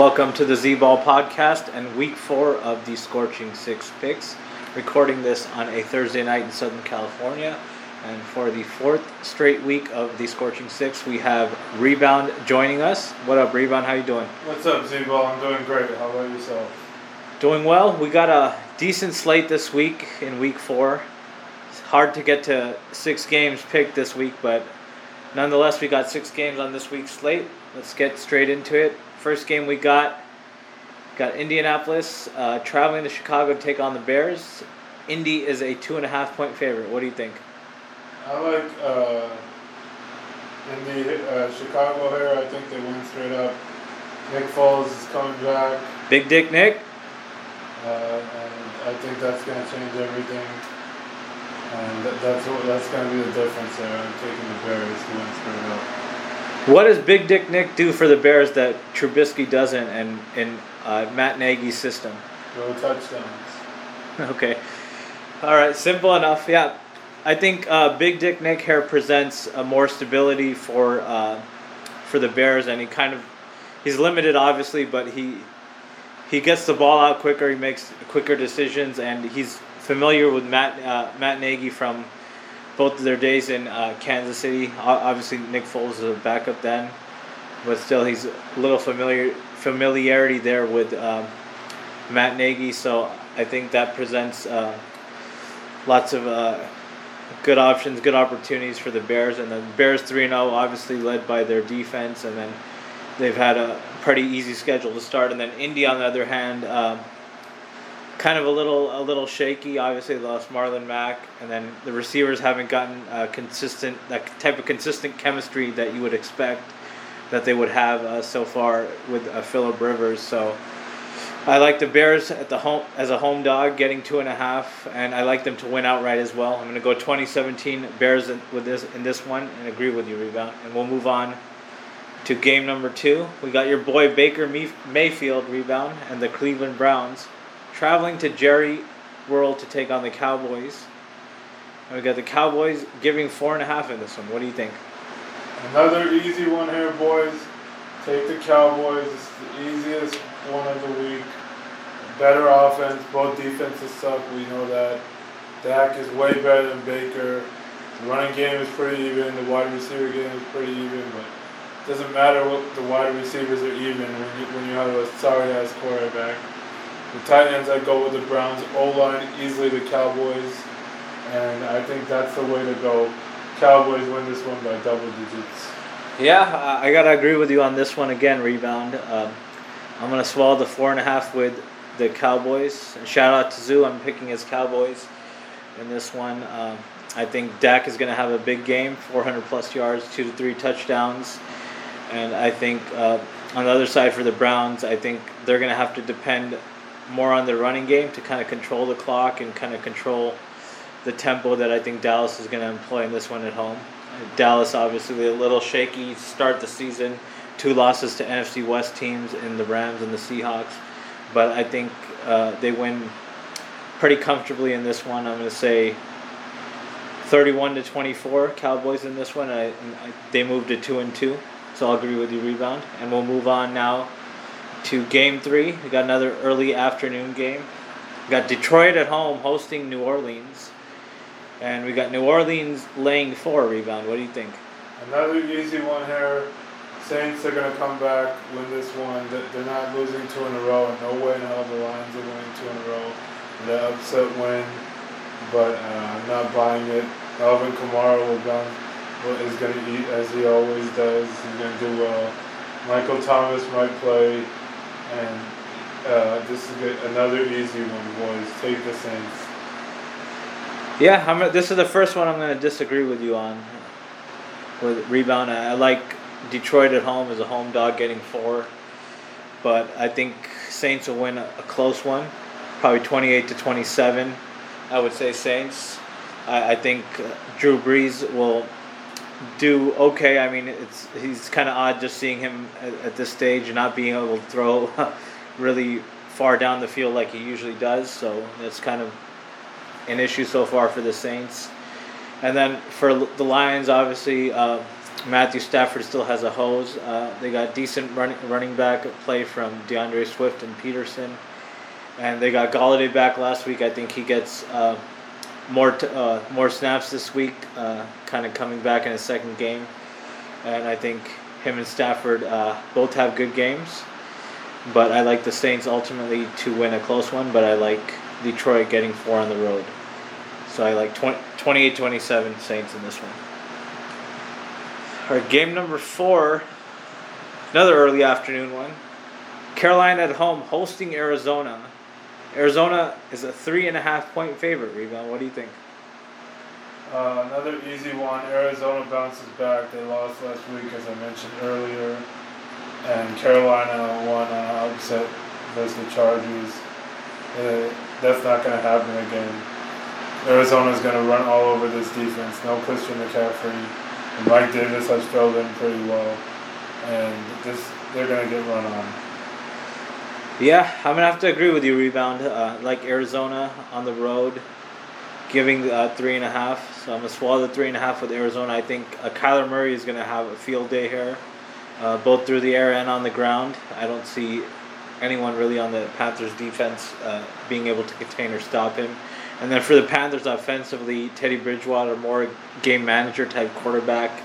Welcome to the Z Ball podcast and week four of the Scorching Six picks. Recording this on a Thursday night in Southern California. And for the fourth straight week of the Scorching Six, we have Rebound joining us. What up, Rebound? How you doing? What's up, Z-Ball? I'm doing great. How about yourself? Doing well. We got a decent slate this week in week four. It's hard to get to six games picked this week, but nonetheless, we got six games on this week's slate. Let's get straight into it. First game we got got Indianapolis uh, traveling to Chicago to take on the Bears. Indy is a two and a half point favorite. What do you think? I like uh, in the uh, Chicago here. I think they win straight up. Nick Foles is coming back, Big Dick Nick. uh, and I think that's going to change everything. And that's what, that's going to be the difference there. I'm taking the Bears to win straight up. What does Big Dick Nick do for the Bears that Trubisky doesn't and in uh, Matt Nagy's system? Go touchdowns. Okay. All right. Simple enough. Yeah. I think uh, Big Dick Nick here presents uh, more stability for uh, for the Bears, and he kind of he's limited, obviously, but he he gets the ball out quicker. He makes quicker decisions, and he's familiar with Matt uh, Matt Nagy from both of their days in uh, Kansas City. Obviously, Nick Foles is a backup then, but still, he's a little familiar familiarity there with um, Matt Nagy. So I think that presents uh, lots of uh, good options, good opportunities for the Bears. And the Bears three zero, obviously led by their defense, and then they've had a pretty easy schedule to start. And then Indy, on the other hand. Kind of a little a little shaky. Obviously, lost Marlon Mack, and then the receivers haven't gotten uh, consistent that type of consistent chemistry that you would expect that they would have uh, so far with uh, Philip Rivers. So. I like the Bears at the home as a home dog, getting two and a half, and I like them to win outright as well. I'm going to go 2017 Bears in- with this in this one, and agree with you, rebound. And we'll move on to game number two. We got your boy Baker Mayfield rebound and the Cleveland Browns traveling to Jerry World to take on the Cowboys. And we got the Cowboys giving four and a half in this one. What do you think? Another easy one here, boys. Take the Cowboys. It's the easiest one of the week. Better offense. Both defenses suck. We know that. Dak is way better than Baker. The running game is pretty even. The wide receiver game is pretty even. But it doesn't matter what the wide receivers are even when you when you have a sorry ass quarterback. The tight ends, I go with the Browns. O line easily the Cowboys, and I think that's the way to go. Cowboys win this one by double digits. Yeah, I gotta agree with you on this one again. Rebound. Um, I'm gonna swallow the four and a half with the Cowboys. Shout out to Zoo. I'm picking his Cowboys in this one. Um, I think Dak is gonna have a big game, 400 plus yards, two to three touchdowns, and I think uh, on the other side for the Browns, I think they're gonna have to depend more on the running game to kind of control the clock and kind of control the tempo that I think Dallas is going to employ in this one at home. Dallas obviously a little shaky start the season, two losses to NFC West teams in the Rams and the Seahawks, but I think uh, they win pretty comfortably in this one. I'm going to say 31 to 24 Cowboys in this one. I, I, they moved to two and two, so I'll agree with you rebound, and we'll move on now to game three. We got another early afternoon game. We got Detroit at home hosting New Orleans. And we got New Orleans laying four rebound. What do you think? Another easy one here. Saints are gonna come back, win this one. They- They're not losing two in a row. No way in hell the Lions are winning two in a row. The upset win, but uh, I'm not buying it. Alvin Kamara will will- is gonna eat as he always does. He's gonna do well. Michael Thomas might play, and Uh, this is good. another easy one, boys. Take the Saints. Yeah, I'm, this is the first one I'm going to disagree with you on. With rebound, I like Detroit at home as a home dog getting four, but I think Saints will win a, a close one, probably 28 to 27. I would say Saints. I, I think uh, Drew Brees will do okay. I mean, it's he's kind of odd just seeing him at, at, this stage and not being able to throw really far down the field like he usually does. So that's kind of an issue so far for the Saints. And then for the Lions, obviously, uh, Matthew Stafford still has a hose. Uh, they got decent running running back play from D'Andre Swift and Peterson, and they got Golladay back last week. I think he gets uh, more t- uh, more snaps this week, uh, kind of coming back in his second game, and I think him and Stafford uh, both have good games. But I like the Saints ultimately to win a close one, but I like Detroit getting four on the road. So I like 20, 28 27 Saints in this one. Right, game number four, another early afternoon one. Carolina at home hosting Arizona. Arizona is a three and a half point favorite. Rebound. What do you think? Uh, another easy one. Arizona bounces back. They lost last week, as I mentioned earlier, and Carolina won on upset versus the Chargers. Uh, that's not going to happen again. Arizona is going to run all over this defense. No Christian McCaffrey. And Mike Davis has filled in pretty well, and this they're gonna get run on. Yeah, I'm gonna have to agree with you. Rebound, uh, like Arizona on the road, giving uh, three and a half. So I'm gonna swallow the three and a half with Arizona. I think uh, Kyler Murray is gonna have a field day here, uh, both through the air and on the ground. I don't see anyone really on the Panthers defense uh, being able to contain or stop him. And then for the Panthers offensively, Teddy Bridgewater, more game manager type quarterback.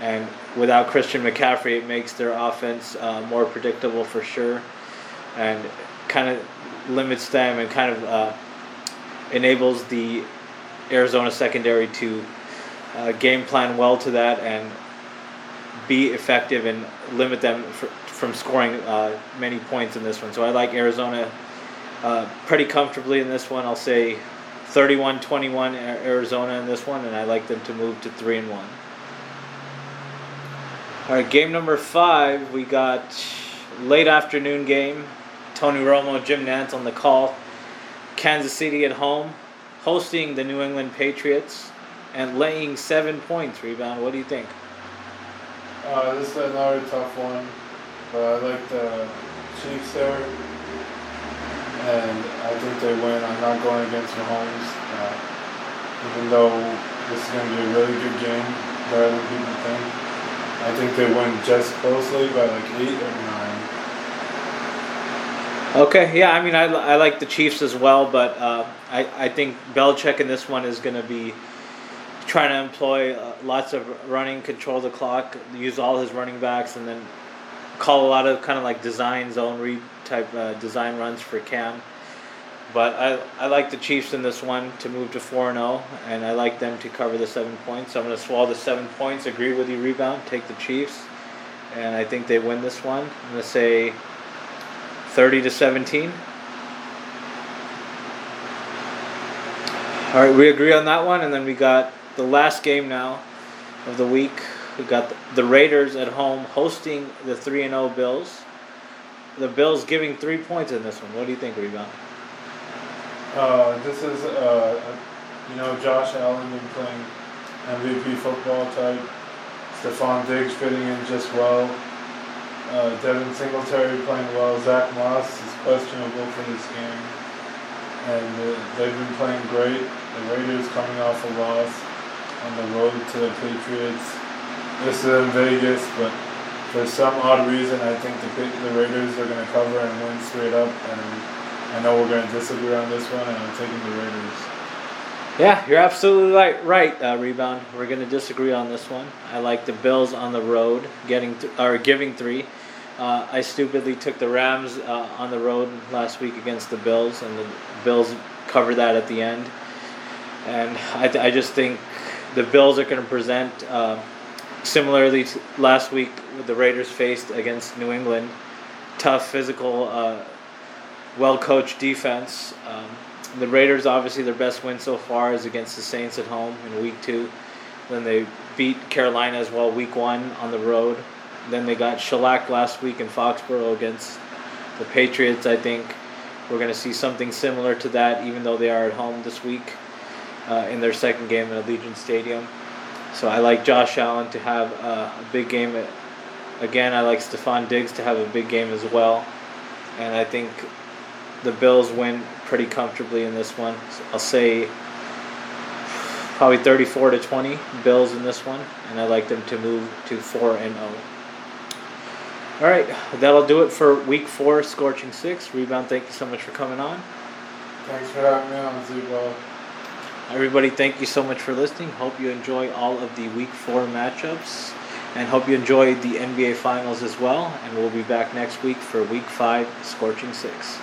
And without Christian McCaffrey, it makes their offense uh, more predictable for sure. And kind of limits them and kind of uh, enables the Arizona secondary to uh, game plan well to that and be effective and limit them for, from scoring uh, many points in this one. So I like Arizona uh, pretty comfortably in this one. I'll say 31-21 Arizona in this one, and I like them to move to three and one. All right, game number five. We got late afternoon game. Tony Romo, Jim Nantz on the call. Kansas City at home, hosting the New England Patriots, and laying seven points. Rebound. What do you think? Uh, this is another tough one, but I like the Chiefs there and I think they win. I'm not going against Mahomes, uh, even though this is going to be a really good game, better than people think. I think they win just closely by like eight or nine. Okay, yeah, I mean, I, I like the Chiefs as well, but uh, I, I think Belichick in this one is going to be trying to employ uh, lots of running, control the clock, use all his running backs, and then call a lot of kind of like design zone read type uh, design runs for Cam. But I, I like the Chiefs in this one to move to 4 0, and I like them to cover the seven points. So I'm going to swallow the seven points, agree with you, rebound, take the Chiefs, and I think they win this one. I'm going to say 30 to 17. All right, we agree on that one, and then we got the last game now of the week. We got the Raiders at home hosting the 3 0 Bills the Bills giving three points in this one. What do you think, Rebound? Uh, this is, uh, you know, Josh Allen been playing MVP football type. Stefon Diggs fitting in just well. Uh, Devin Singletary playing well. Zach Moss is questionable for this game. And uh, they've been playing great. The Raiders coming off a loss on the road to the Patriots. This is in Vegas, but for some odd reason, I think the, the Raiders are going to cover and win straight up. And I know we're going to disagree on this one, and I'm taking the Raiders. Yeah, you're absolutely right. Right, uh, rebound. We're going to disagree on this one. I like the Bills on the road, getting th- or giving three. Uh, I stupidly took the Rams uh, on the road last week against the Bills, and the Bills covered that at the end. And I, th- I just think the Bills are going to present uh, Similarly, to last week with the Raiders faced against New England, tough physical uh, well coached defense. Um, the Raiders, obviously, their best win so far is against the Saints at home in week two. Then they beat Carolina as well week one on the road. Then they got shellacked last week in Foxborough against the Patriots. I think we're going to see something similar to that, even though they are at home this week uh, in their second game at Allegiant Stadium. So I like Josh Allen to have a big game. Again, I like Stefon Diggs to have a big game as well. And I think the Bills win pretty comfortably in this one. I'll say probably 34 to 20 Bills in this one, and I like them to move to 4 and 0. All right, that'll do it for week 4 Scorching 6. Rebound, thank you so much for coming on. Thanks for having me on, Z-Ball. Everybody, thank you so much for listening. Hope you enjoy all of the week 4 matchups and hope you enjoy the NBA Finals as well. And we'll be back next week for week 5 Scorching 6.